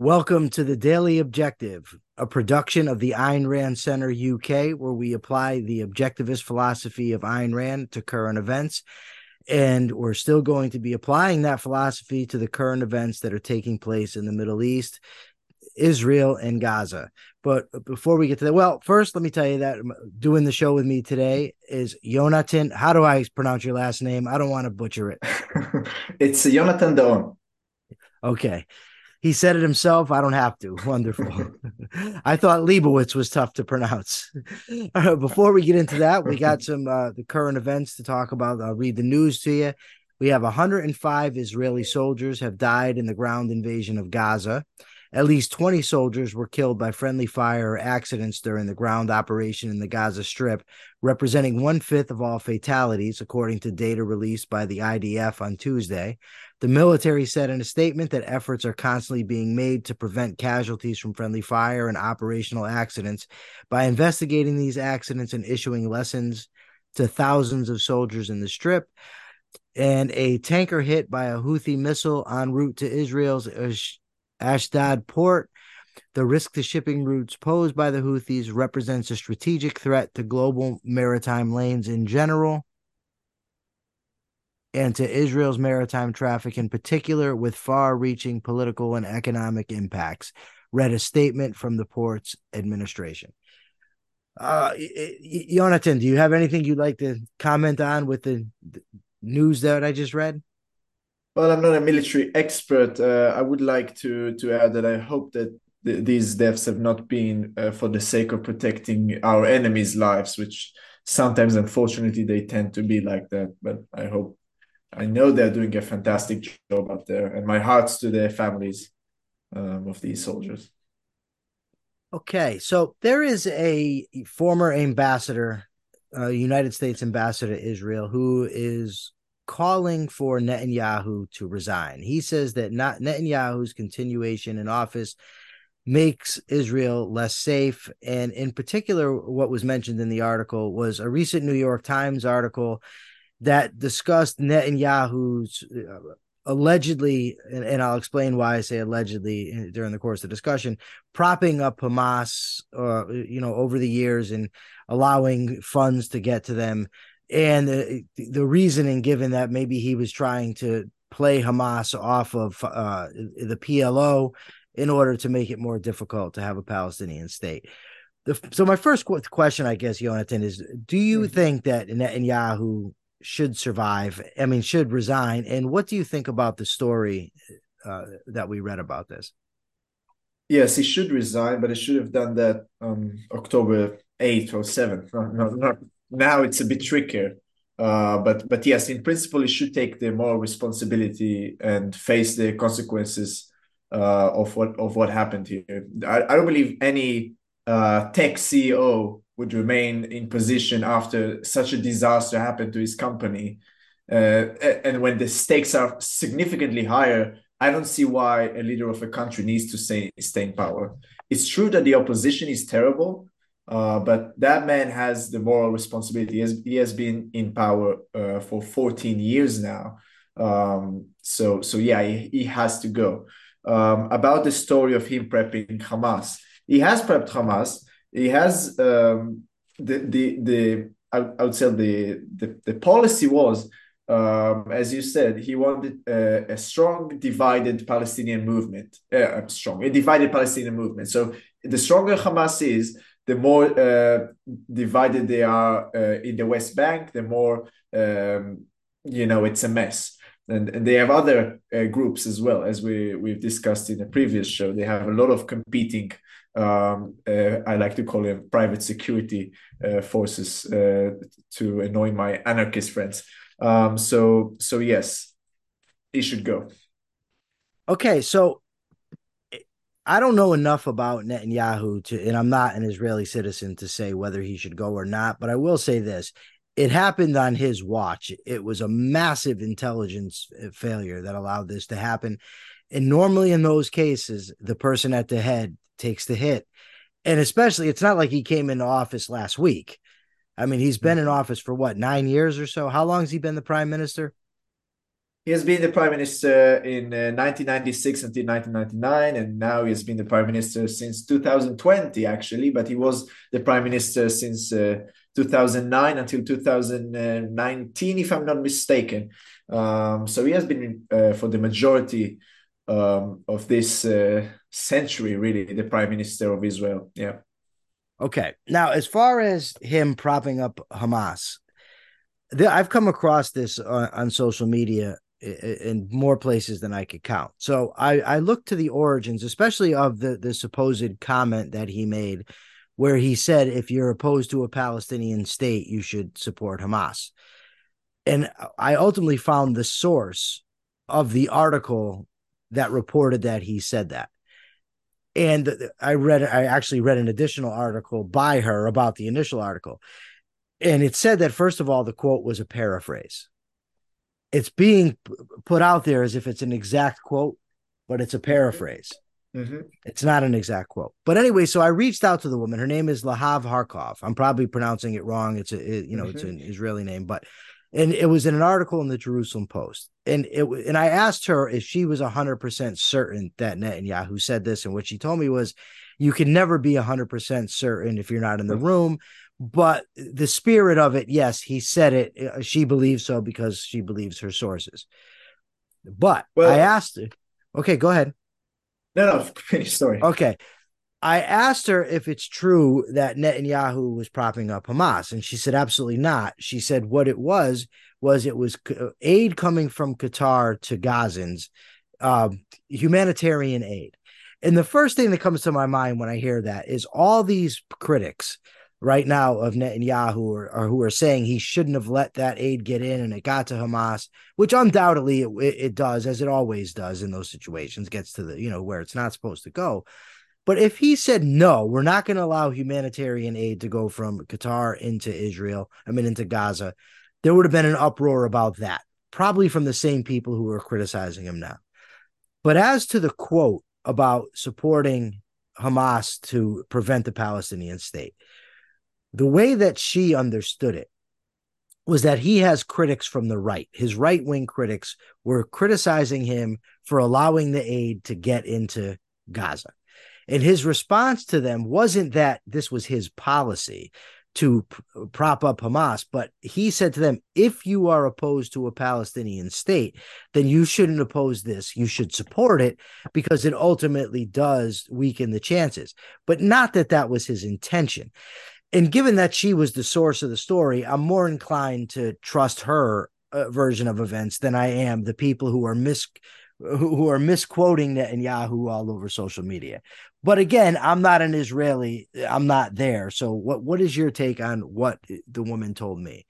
Welcome to the Daily Objective, a production of the Ayn Rand Center UK, where we apply the objectivist philosophy of Ayn Rand to current events. And we're still going to be applying that philosophy to the current events that are taking place in the Middle East, Israel, and Gaza. But before we get to that, well, first, let me tell you that um, doing the show with me today is Jonathan. How do I pronounce your last name? I don't want to butcher it. it's Jonathan Daon. Okay. He said it himself. I don't have to. Wonderful. I thought Leibowitz was tough to pronounce. Before we get into that, we got some uh, the current events to talk about. I'll read the news to you. We have 105 Israeli soldiers have died in the ground invasion of Gaza. At least 20 soldiers were killed by friendly fire or accidents during the ground operation in the Gaza Strip, representing one fifth of all fatalities, according to data released by the IDF on Tuesday. The military said in a statement that efforts are constantly being made to prevent casualties from friendly fire and operational accidents by investigating these accidents and issuing lessons to thousands of soldiers in the Strip. And a tanker hit by a Houthi missile en route to Israel's Ashdod port. The risk to shipping routes posed by the Houthis represents a strategic threat to global maritime lanes in general and to Israel's maritime traffic in particular, with far reaching political and economic impacts, read a statement from the port's administration. Uh, Jonathan, do you have anything you'd like to comment on with the news that I just read? Well, I'm not a military expert. Uh, I would like to to add that I hope that th- these deaths have not been uh, for the sake of protecting our enemies' lives, which sometimes, unfortunately, they tend to be like that. But I hope, I know they're doing a fantastic job up there, and my hearts to their families um, of these soldiers. Okay, so there is a former ambassador, uh, United States ambassador to Israel, who is calling for Netanyahu to resign. He says that not Netanyahu's continuation in office makes Israel less safe. And in particular, what was mentioned in the article was a recent New York Times article that discussed Netanyahu's uh, allegedly, and, I'll explain why I say allegedly during the course of the discussion, propping up Hamas, uh, you know, over the years and allowing funds to get to them and the, the reasoning given that maybe he was trying to play Hamas off of uh, the PLO in order to make it more difficult to have a Palestinian state. The, so my first question, I guess, Jonathan, is: Do you mm-hmm. think that Netanyahu should survive? I mean, should resign? And what do you think about the story uh, that we read about this? Yes, he should resign, but he should have done that on October eighth or seventh, not, not now it's a bit trickier. Uh, but but yes, in principle, he should take the moral responsibility and face the consequences uh, of what of what happened here. I, I don't believe any uh, tech CEO would remain in position after such a disaster happened to his company. Uh, and when the stakes are significantly higher, I don't see why a leader of a country needs to stay, stay in power. It's true that the opposition is terrible, uh, but that man has the moral responsibility. He has, he has been in power uh, for 14 years now. Um, so, so yeah, he, he has to go. Um, about the story of him prepping Hamas, he has prepped Hamas. He has um, the the the I, I would say the the, the policy was um, as you said, he wanted a, a strong, divided Palestinian movement. Uh, strong, a divided Palestinian movement. So the stronger Hamas is, the more uh, divided they are uh, in the West Bank, the more um, you know it's a mess. And, and they have other uh, groups as well, as we we've discussed in a previous show. They have a lot of competing. Um, uh, I like to call them private security uh, forces uh, to annoy my anarchist friends. Um, so so yes, it should go. Okay, so I don't know enough about Netanyahu to, and I'm not an Israeli citizen to say whether he should go or not, but I will say this. It happened on his watch. It was a massive intelligence uh, failure that allowed this to happen. And normally in those cases, the person at the head takes the hit. And especially, it's not like he came into office last week. I mean, he's been in mm-hmm. office for what, nine years or so? How long has he been the prime minister? He has been the prime minister in uh, 1996 until 1999, and now he has been the prime minister since 2020, actually. But he was the prime minister since uh, 2009 until 2019, if I'm not mistaken. Um, so he has been uh, for the majority um, of this uh, century, really, the prime minister of Israel. Yeah. Okay. Now, as far as him propping up Hamas, I've come across this on, on social media in more places than I could count. So I, I looked to the origins, especially of the, the supposed comment that he made, where he said, if you're opposed to a Palestinian state, you should support Hamas. And I ultimately found the source of the article that reported that he said that. And I read, I actually read an additional article by her about the initial article. And it said that, first of all, the quote was a paraphrase it's being put out there as if it's an exact quote, but it's a paraphrase. Mm-hmm. It's not an exact quote. But anyway, so I reached out to the woman. Her name is Lahav Harkov. I'm probably pronouncing it wrong. It's a it, you know mm-hmm. it's an Israeli name, but and it was in an article in the Jerusalem Post. And it and I asked her if she was 100% certain that Netanyahu said this and what she told me was you can never be 100% certain if you're not in the room but the spirit of it, yes, he said it. Uh, she believes so because she believes her sources. But well, I asked her, okay, go ahead. No, no, finish. Sorry. Okay. I asked her if it's true that Netanyahu was propping up Hamas, and she said absolutely not. She said what it was was it was uh, aid coming from Qatar to Gazans, uh, humanitarian aid. And the first thing that comes to my mind when I hear that is all these critics right now of Netanyahu or, or, who are saying he shouldn't have let that aid get in and it got to Hamas, which undoubtedly it, it, does, as it always does in those situations, gets to the, you know, where it's not supposed to go. But if he said, no, we're not going to allow humanitarian aid to go from Qatar into Israel, I mean, into Gaza, there would have been an uproar about that, probably from the same people who are criticizing him now. But as to the quote about supporting Hamas to prevent the Palestinian state, the way that she understood it was that he has critics from the right. His right wing critics were criticizing him for allowing the aid to get into Gaza. And his response to them wasn't that this was his policy to prop up Hamas, but he said to them, if you are opposed to a Palestinian state, then you shouldn't oppose this. You should support it because it ultimately does weaken the chances. But not that that was his intention and given that she was the source of the story, I'm more inclined to trust her uh, version of events than I am the people who are mis who are misquoting Netanyahu all over social media. But again, I'm not an Israeli. I'm not there. So what what is your take on what the woman told me?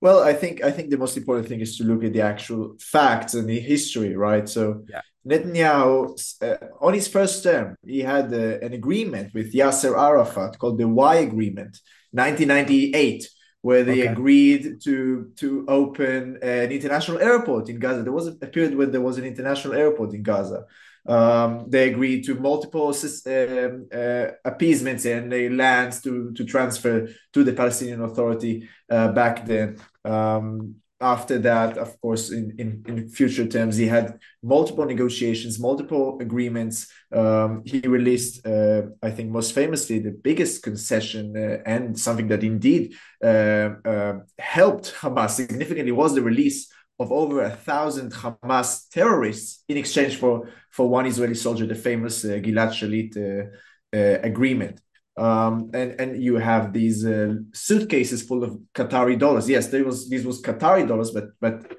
Well, I think I think the most important thing is to look at the actual facts and the history, right? So yeah. Netanyahu, uh, on his first term, he had uh, an agreement with Yasser Arafat called the Wye Agreement, 1998, where they okay. agreed to to open an international airport in Gaza. There was a period when there was an international airport in Gaza. Um, they agreed to multiple um, uh, appeasements and lands to to transfer to the Palestinian Authority uh, back then. Um, after that, of course, in, in, in future terms, he had multiple negotiations, multiple agreements. Um, he released, uh, I think, most famously, the biggest concession uh, and something that indeed uh, uh helped Hamas significantly was the release of over a thousand Hamas terrorists in exchange for, for one Israeli soldier, the famous uh, Gilad Shalit uh, agreement. Um, and and you have these uh, suitcases full of Qatari dollars. Yes, there was this was Qatari dollars, but but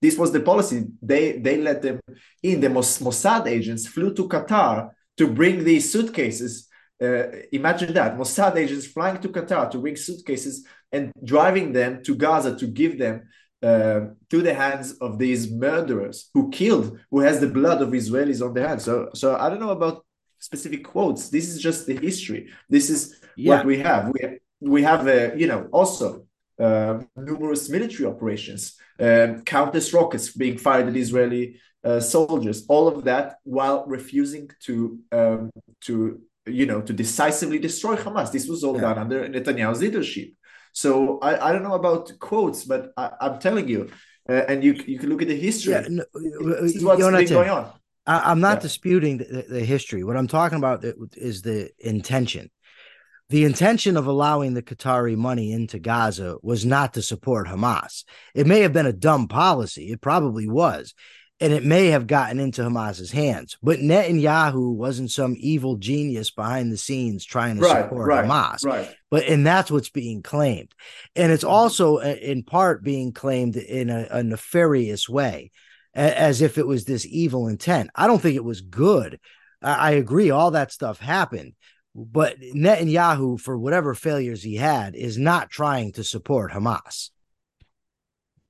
this was the policy. They they let them in. The Mossad agents flew to Qatar to bring these suitcases. Uh, imagine that Mossad agents flying to Qatar to bring suitcases and driving them to Gaza to give them uh, to the hands of these murderers who killed, who has the blood of Israelis on their hands. So so I don't know about specific quotes. This is just the history. This is yeah. what we have. We we have uh, you know also uh, numerous military operations, uh, countless rockets being fired at Israeli uh, soldiers. All of that while refusing to um, to you know to decisively destroy Hamas. This was all yeah. done under Netanyahu's leadership. So I, I don't know about quotes, but I, I'm telling you, uh, and you you can look at the history. Yeah, no, this is what's been going on. I, am not Yeah. disputing the, the history. What I'm talking about is the intention. The intention of allowing the Qatari money into Gaza was not to support Hamas. It may have been a dumb policy. It probably was. And it may have gotten into Hamas's hands. But Netanyahu wasn't some evil genius behind the scenes trying to Right, support right, Hamas right. but and that's what's being claimed and it's also uh, in part being claimed in a, a nefarious way as if it was this evil intent i don't think it was good i, I agree all that stuff happened but netanyahu for whatever failures he had is not trying to support hamas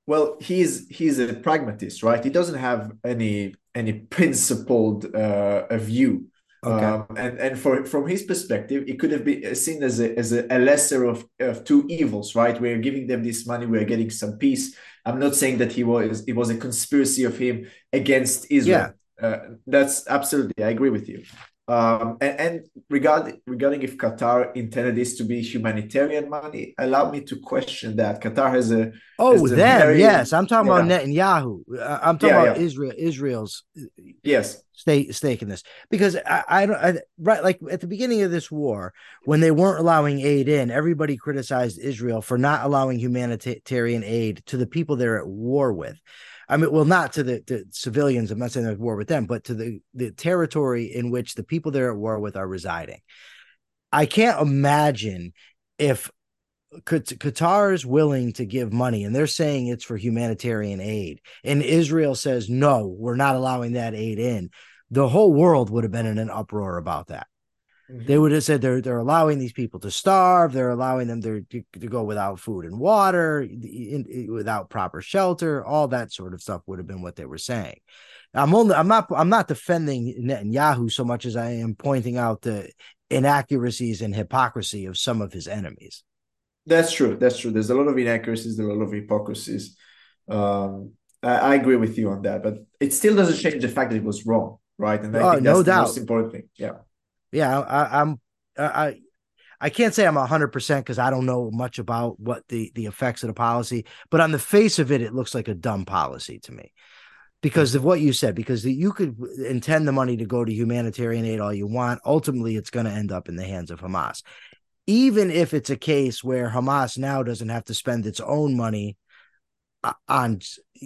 Well, he's he's a pragmatist, right? He doesn't have any any principled uh, a view. Okay. Um, and and for from his perspective, it could have been seen as a as a, a lesser of, of two evils, right? We're giving them this money, we're getting some peace. I'm not saying that he was it was a conspiracy of him against Israel. Uh, that's absolutely, I agree with you. Um, and, and regarding regarding if Qatar intended this to be humanitarian money, allow me to question that. Qatar has a oh a them very- yes. I'm talking about netanyahu. I'm talking Yeah, about yeah. israel israel's yes, stake stake in this. Because I, I don't I, right like at the beginning of this war when they weren't allowing aid in everybody criticized Israel for not allowing humanitarian aid to the people they're at war with I mean well not to the, the civilians I'm not saying they're at war with them but to the the territory in which the people they're at war with are residing. I can't imagine if Qatar is willing to give money and they're saying it's for humanitarian aid and Israel says no we're not allowing that aid in. The whole world would have been in an uproar about that they would have said they're they're allowing these people to starve they're allowing them to, to, to go without food and water in, in- without proper shelter all that sort of stuff would have been what they were saying i'm only i'm not i'm not defending netanyahu so much as i am pointing out the inaccuracies and hypocrisy of some of his enemies That's true. That's true. There's a lot of inaccuracies, there are a lot of hypocrisies. Um, I, I agree with you on that, but it still doesn't change the fact that it was wrong, right? And I Oh, think no that's the doubt. most important thing. Yeah. Yeah I, i'm i i can't say i'm 100% because i don't know much about what the the effects of the policy but on the face of it it looks like a dumb policy to me. Because of what you said because you could intend the money to go to humanitarian aid all you want. Ultimately it's going to end up in the hands of hamas. Even if it's a case where hamas now doesn't have to spend its own money uh, on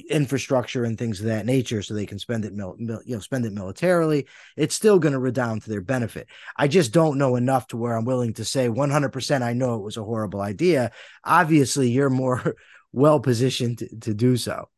infrastructure and things of that nature so they can spend it mil- mil- you know spend it militarily it's still going to redound to their benefit i just don't know enough to where i'm willing to say 100% i know it was a horrible idea obviously you're more well positioned to, to do so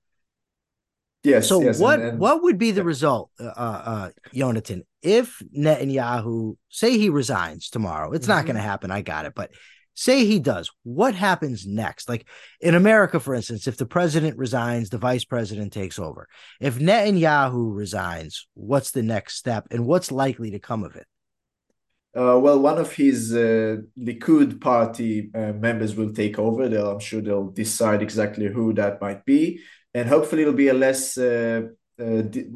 Yes. so yes. what and, and what would be the yeah. result uh uh Jonathan if Netanyahu say he resigns tomorrow it's not Mhm. going to happen I got it but say he does what happens next? Like in America for instance if the president resigns the vice president takes over. If Netanyahu resigns what's the next step and what's likely to come of it? Uh, well, one of his uh, Likud party uh, members will take over. They'll, I'm sure they'll decide exactly who that might be, and hopefully it'll be a less uh, uh, di-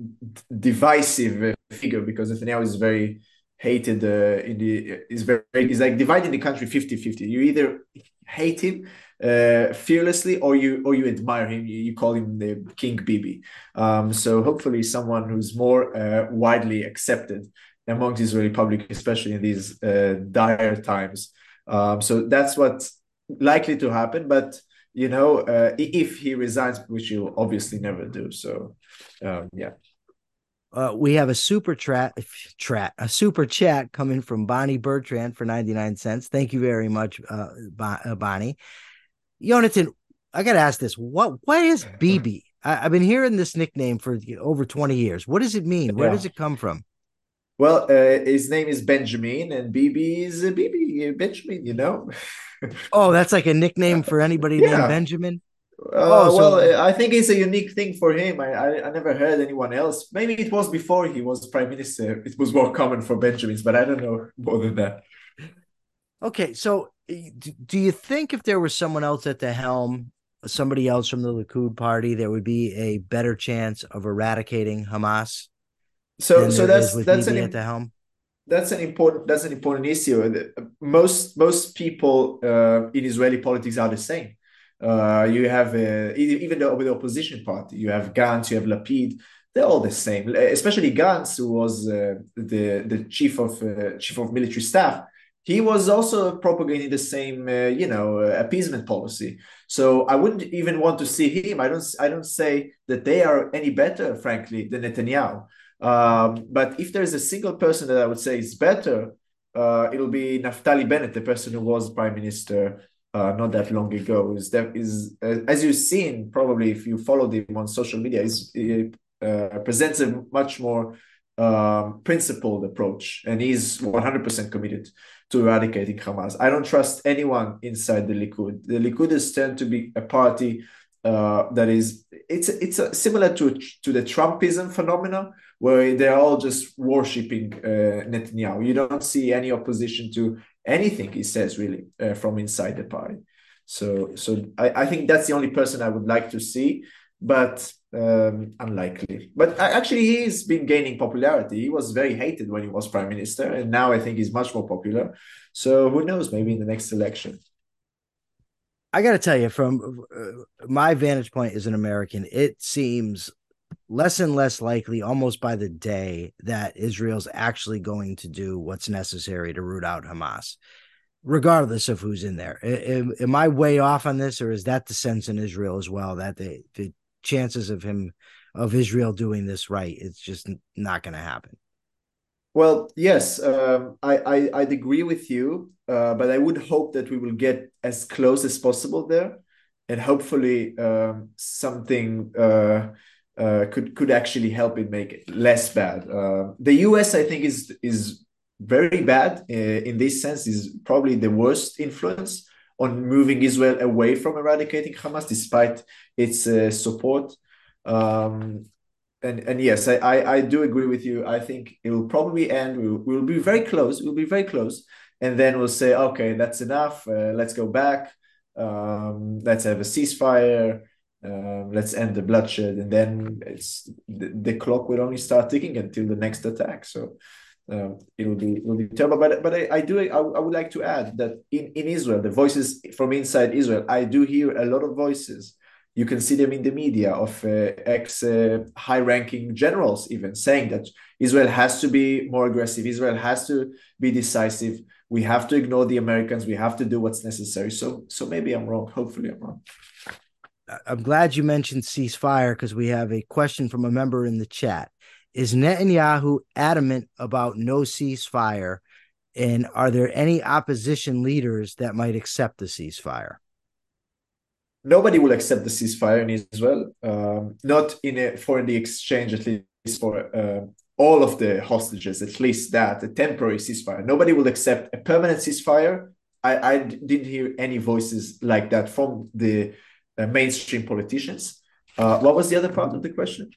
divisive figure because Netanyahu is very hated uh, in the is very is like dividing the country 50-50. You either hate him uh, fearlessly or you or you admire him. You, you call him the King Bibi. Um, so hopefully someone who's more uh, widely accepted among the Israeli public, especially in these uh, dire times. Um, so that's what's likely to happen. But you know, uh, if he resigns, which he'll obviously never do. So um, yeah. Uh, we have a super chat, a super chat coming from Bonnie Bertrand for 99 cents. Thank you very much, uh, Bon- uh, Bonnie. Jonathan, I got to ask this. What, what is Bibi? I, I've been hearing this nickname for over 20 years. What does it mean? Where Yeah. does it come from? Well, uh, his name is Benjamin, and Bibi is BB Benjamin. You know. Oh, that's like a nickname for anybody named Benjamin. Uh, Oh, so- well, uh, I think it's a unique thing for him. I, I I never heard anyone else. Maybe it was before he was prime minister. It was more common for Benjamins, but I don't know more than that. Okay, so eh, do you think if there was someone else at the helm, somebody else from the Likud party, there would be a better chance of eradicating Hamas? So so that's that's an at the helm. that's an important that's an important issue. Most most people uh, in Israeli politics are the same. Uh, you have uh, even though with the opposition party, you have Gantz, you have Lapid. They're all the same. Especially Gantz, who was uh, the the chief of uh, chief of military staff. He was also propagating the same, uh, you know, appeasement policy. So I wouldn't even want to see him. I don't. I don't say that they are any better, frankly, than Netanyahu. Um, but if there's a single person that I would say is better, uh, it'll be Naftali Bennett, the person who was prime minister uh, not that long ago. Is that is uh, as you've seen probably if you followed him on social media, is uh, presents a much more um, principled approach, and he's 100% committed to eradicating Hamas. I don't trust anyone inside the Likud. The Likud is tend to be a party uh, that is it's it's a, similar to to the Trumpism phenomenon where they're all just worshiping uh, Netanyahu. You don't see any opposition to anything he says really uh, from inside the party. So so I, I think that's the only person I would like to see, but um, unlikely. But actually, he's been gaining popularity. He was very hated when he was prime minister, and now I think he's much more popular. So who knows? Maybe in the next election. I got to tell you, from uh, my vantage point as an American, it seems less and less likely, almost by the day, that Israel's actually going to do what's necessary to root out Hamas, regardless of who's in there. Am, am I way off on this, or is that the sense in Israel as well that the, the chances of him of Israel doing this right, it's just not going to happen? Well, yes, um, I, I I'd agree with you, uh, but I would hope that we will get as close as possible there, and hopefully um, something uh, could could actually help it make it less bad. Uh, the U.S. I think is is very bad uh, in this sense. Is probably the worst influence on moving Israel away from eradicating Hamas, despite its uh, support. Um, and and yes, I, I, I do agree with you. I think it will probably end. We'll, we'll be very close. We'll be very close, and then we'll say, okay, that's enough. Uh, let's go back. Um, let's have a ceasefire. Um, let's end the bloodshed, and then it's the, the, clock will only start ticking until the next attack. So um, it will be it will be terrible. But but I, I do I, I would like to add that in in Israel, the voices from inside Israel, I do hear a lot of voices you can see them in the media of uh, ex uh, high ranking generals even saying that Israel has to be more aggressive, Israel has to be decisive. We have to ignore the Americans. We have to do what's necessary. So, so maybe I'm wrong. Hopefully, I'm wrong. I'm glad you mentioned ceasefire because we have a question from a member in the chat. Is Netanyahu adamant about no ceasefire? And are there any opposition leaders that might accept the ceasefire? nobody will accept the ceasefire in Israel, um, not in a, for the exchange, at least for uh, all of the hostages, at least that, a temporary ceasefire. Nobody will accept a permanent ceasefire. I, I didn't hear any voices like that from the mainstream politicians. Uh, what was the other part of the question?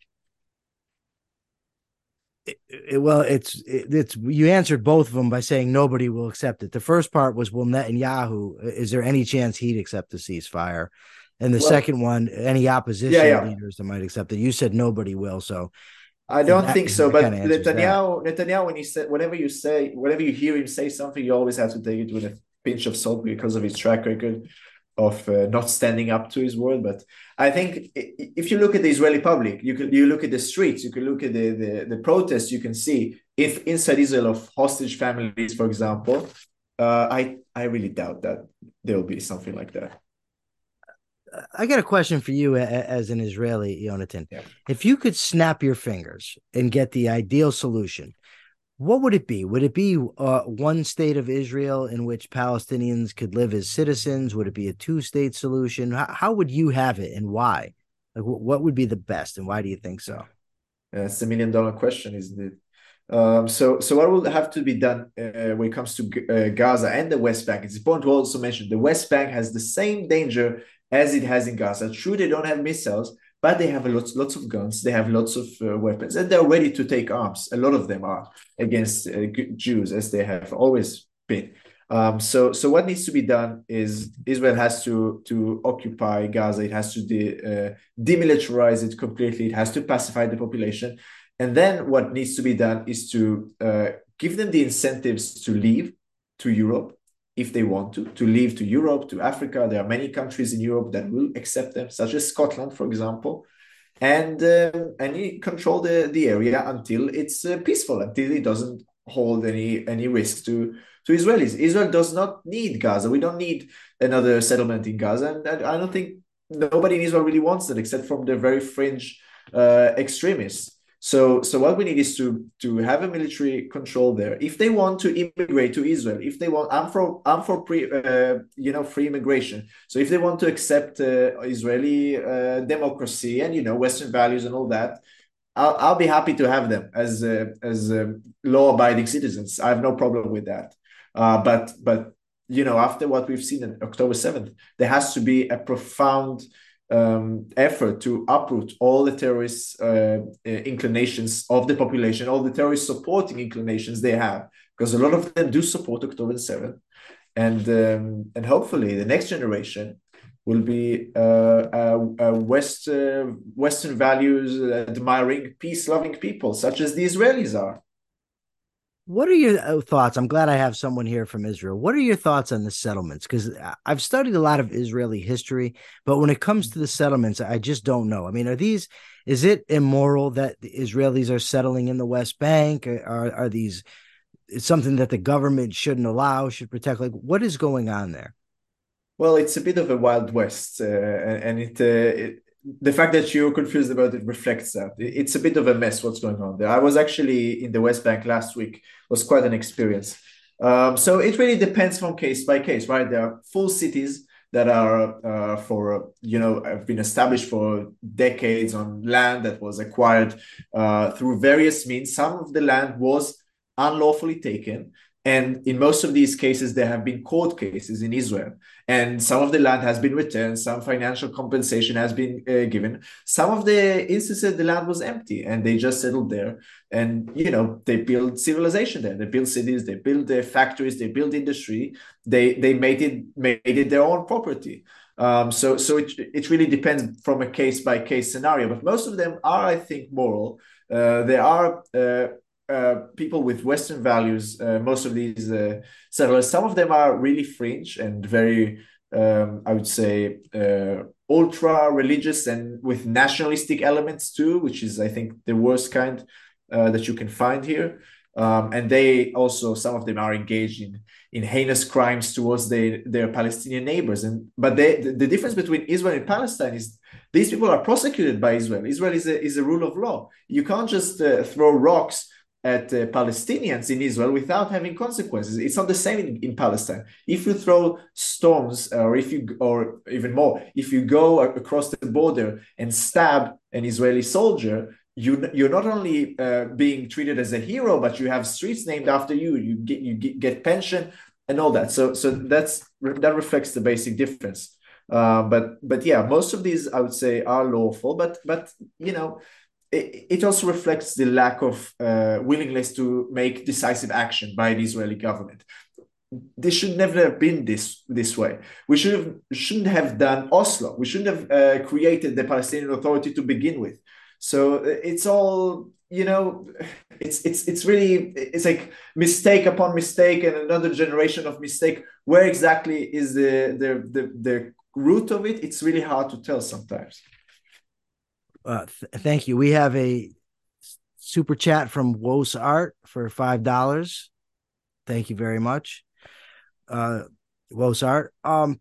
It, it, well, it's it, it's you answered both of them by saying nobody will accept it. The first part was, "Will Netanyahu? Is there any chance he'd accept the ceasefire?" And the well, second one, any opposition yeah, yeah. leaders that might accept it. You said nobody will, so I don't that, think so. But Netanyahu, that. Netanyahu, when he said, whatever you say, whatever you hear him say something, you always have to take it with a pinch of salt because of his track record of uh, not standing up to his word. But I think if you look at the Israeli public, you can you look at the streets, you can look at the the, the protests, you can see if inside Israel of hostage families, for example, uh, I I really doubt that there will be something like that. I got a question for you as an Israeli, Yonatan. Yeah. If you could snap your fingers and get the ideal solution, what would it be? Would it be uh, one state of Israel in which Palestinians could live as citizens? Would it be a two state solution? How, how, would you have it and why? Like, what would be the best and why do you think so? It's a million dollar question, isn't it? Um, so, so what will have to be done uh, when it comes to uh, Gaza and the West Bank? It's important to also mention the West Bank has the same danger as it has in Gaza. True, they don't have missiles, but they have lots, lots of guns. They have lots of uh, weapons, and they're ready to take arms. A lot of them are against uh, Jews, as they have always been. Um, so, so what needs to be done is Israel has to to occupy Gaza. It has to de, uh, demilitarize it completely. It has to pacify the population, and then what needs to be done is to uh, give them the incentives to leave to Europe if they want to, to leave to Europe, to Africa. There are many countries in Europe that will accept them, such as Scotland, for example. And uh, and control the, the area until it's uh, peaceful, until it doesn't hold any any risk to to Israelis. Israel does not need Gaza. We don't need another settlement in Gaza, and, I don't think nobody in Israel really wants that, except from the very fringe uh, extremists. So, so what we need is to to have a military control there. If they want to immigrate to Israel, if they want, I'm for I'm for pre, uh, you know, free immigration. So if they want to accept uh, Israeli uh, democracy and you know Western values and all that, I'll, I'll be happy to have them as uh, as um, law abiding citizens. I have no problem with that. Uh, but but you know, after what we've seen on October seventh, there has to be a profound um, effort to uproot all the terrorist uh, uh, inclinations of the population, all the terrorist supporting inclinations they have, because a lot of them do support October 7th. And, um, and hopefully the next generation will be uh, West, uh, Western values admiring, peace loving people, such as the Israelis are. What are your uh, thoughts? I'm glad I have someone here from Israel. What are your thoughts on the settlements? Because I've studied a lot of Israeli history, but when it comes to the settlements, I just don't know. I mean, are these? Is it immoral that the Israelis are settling in the West Bank? Are are these? It's something that the government shouldn't allow, should protect. Like, what is going on there? Well, it's a bit of a wild west, uh, and it, uh, it the fact that you're confused about it reflects that. It's a bit of a mess what's going on there. I was actually in the west bank last week. It was quite an experience. Um, so it really depends from case by case right? There are full cities that are uh, for you know have been established for decades on land that was acquired uh, through various means. Some of the land was unlawfully taken and in most of these cases, there have been court cases in Israel. And some of the land has been returned, some financial compensation has been uh, given. Some of the instances, the land was empty and they just settled there. And, you know, they built civilization there. They built cities, they built their factories, they built industry. They, they made, it, made it their own property. Um, so so it, it really depends from a case by case scenario. But most of them are, I think, moral. Uh, they are uh, uh, people with Western values, uh, most of these uh, settlers, some of them are really fringe and very, um, I would say, uh, ultra religious and with nationalistic elements too, which is, I think, the worst kind uh, that you can find here. Um, and they also, some of them are engaged in, in heinous crimes towards their, their Palestinian neighbors. And but they, the, the difference between Israel and Palestine is these people are prosecuted by Israel. Israel is a, is a rule of law. You can't just throw rocks at uh, Palestinians in Israel without having consequences. It's not the same in, in Palestine. If you throw stones, or if you, or even more, if you go across the border and stab an Israeli soldier, you you're not only uh, being treated as a hero, but you have streets named after you. You get you get, pension and all that. So so that's that reflects the basic difference. Uh, but but yeah, most of these I would say are lawful. But but you know it, also reflects the lack of uh, willingness to make decisive action by the Israeli government. This should never have been this this way. We should have shouldn't have done Oslo. We shouldn't have uh, created the Palestinian Authority to begin with. So uh, it's all you know. It's it's it's really it's like mistake upon mistake and another generation of mistake. Where exactly is the the the, the root of it? It's really hard to tell sometimes. Uh, th- thank you. We have a super chat from Wos Art for five dollars. Thank you very much, uh, Wos Art. Um,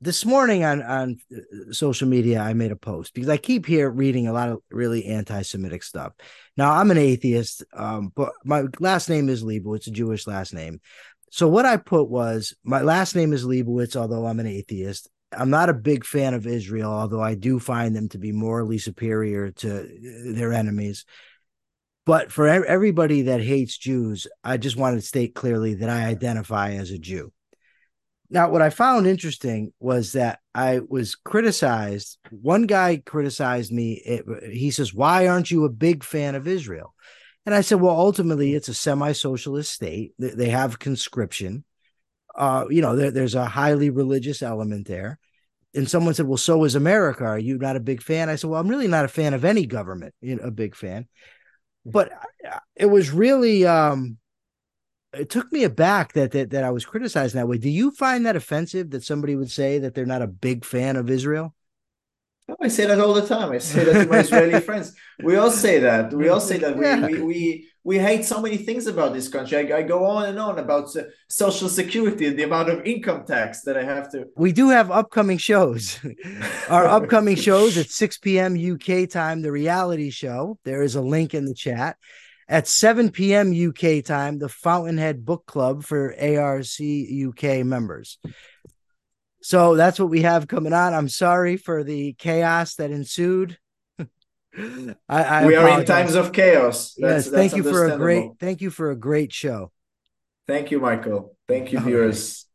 this morning on on uh, social media, I made a post because I keep here reading a lot of really anti-Semitic stuff. Now I'm an atheist, um, but my last name is Leibowitz. A Jewish last name. So what I put was my last name is Leibowitz, although I'm an atheist. I'm not a big fan of Israel, although I do find them to be morally superior to uh, their enemies. But for everybody that hates Jews, I just wanted to state clearly that I identify as a Jew. Now, what I found interesting was that I was criticized. One guy criticized me. It, he says, Why aren't you a big fan of Israel? And I said, Well, ultimately, it's a semi socialist state. They have conscription uh, you know, there, there's a highly religious element there. And someone said, "Well, so is America. Are you not a big fan?" I said, "Well, I'm really not a fan of any government. You know, a big fan." But it was really, um, it took me aback that, that that I was criticized that way. Do you find that offensive that somebody would say that they're not a big fan of Israel? I say that all the time. I say that to my Israeli friends. We all say that. We all say that. Yeah. We, we, we, we hate so many things about this country. I, I go on and on about uh, social security and the amount of income tax that I have to. We do have upcoming shows. Our upcoming shows at 6 p.m. UK time, the reality show. There is a link in the chat. At 7 p.m. UK time, the Fountainhead Book Club for ARC UK members. So that's what we have coming on. I'm sorry for the chaos that ensued. I, I we are in times of chaos. That's, yes, thank that's you for a great thank you for a great show. Thank you, Michael. Thank you, All right. viewers.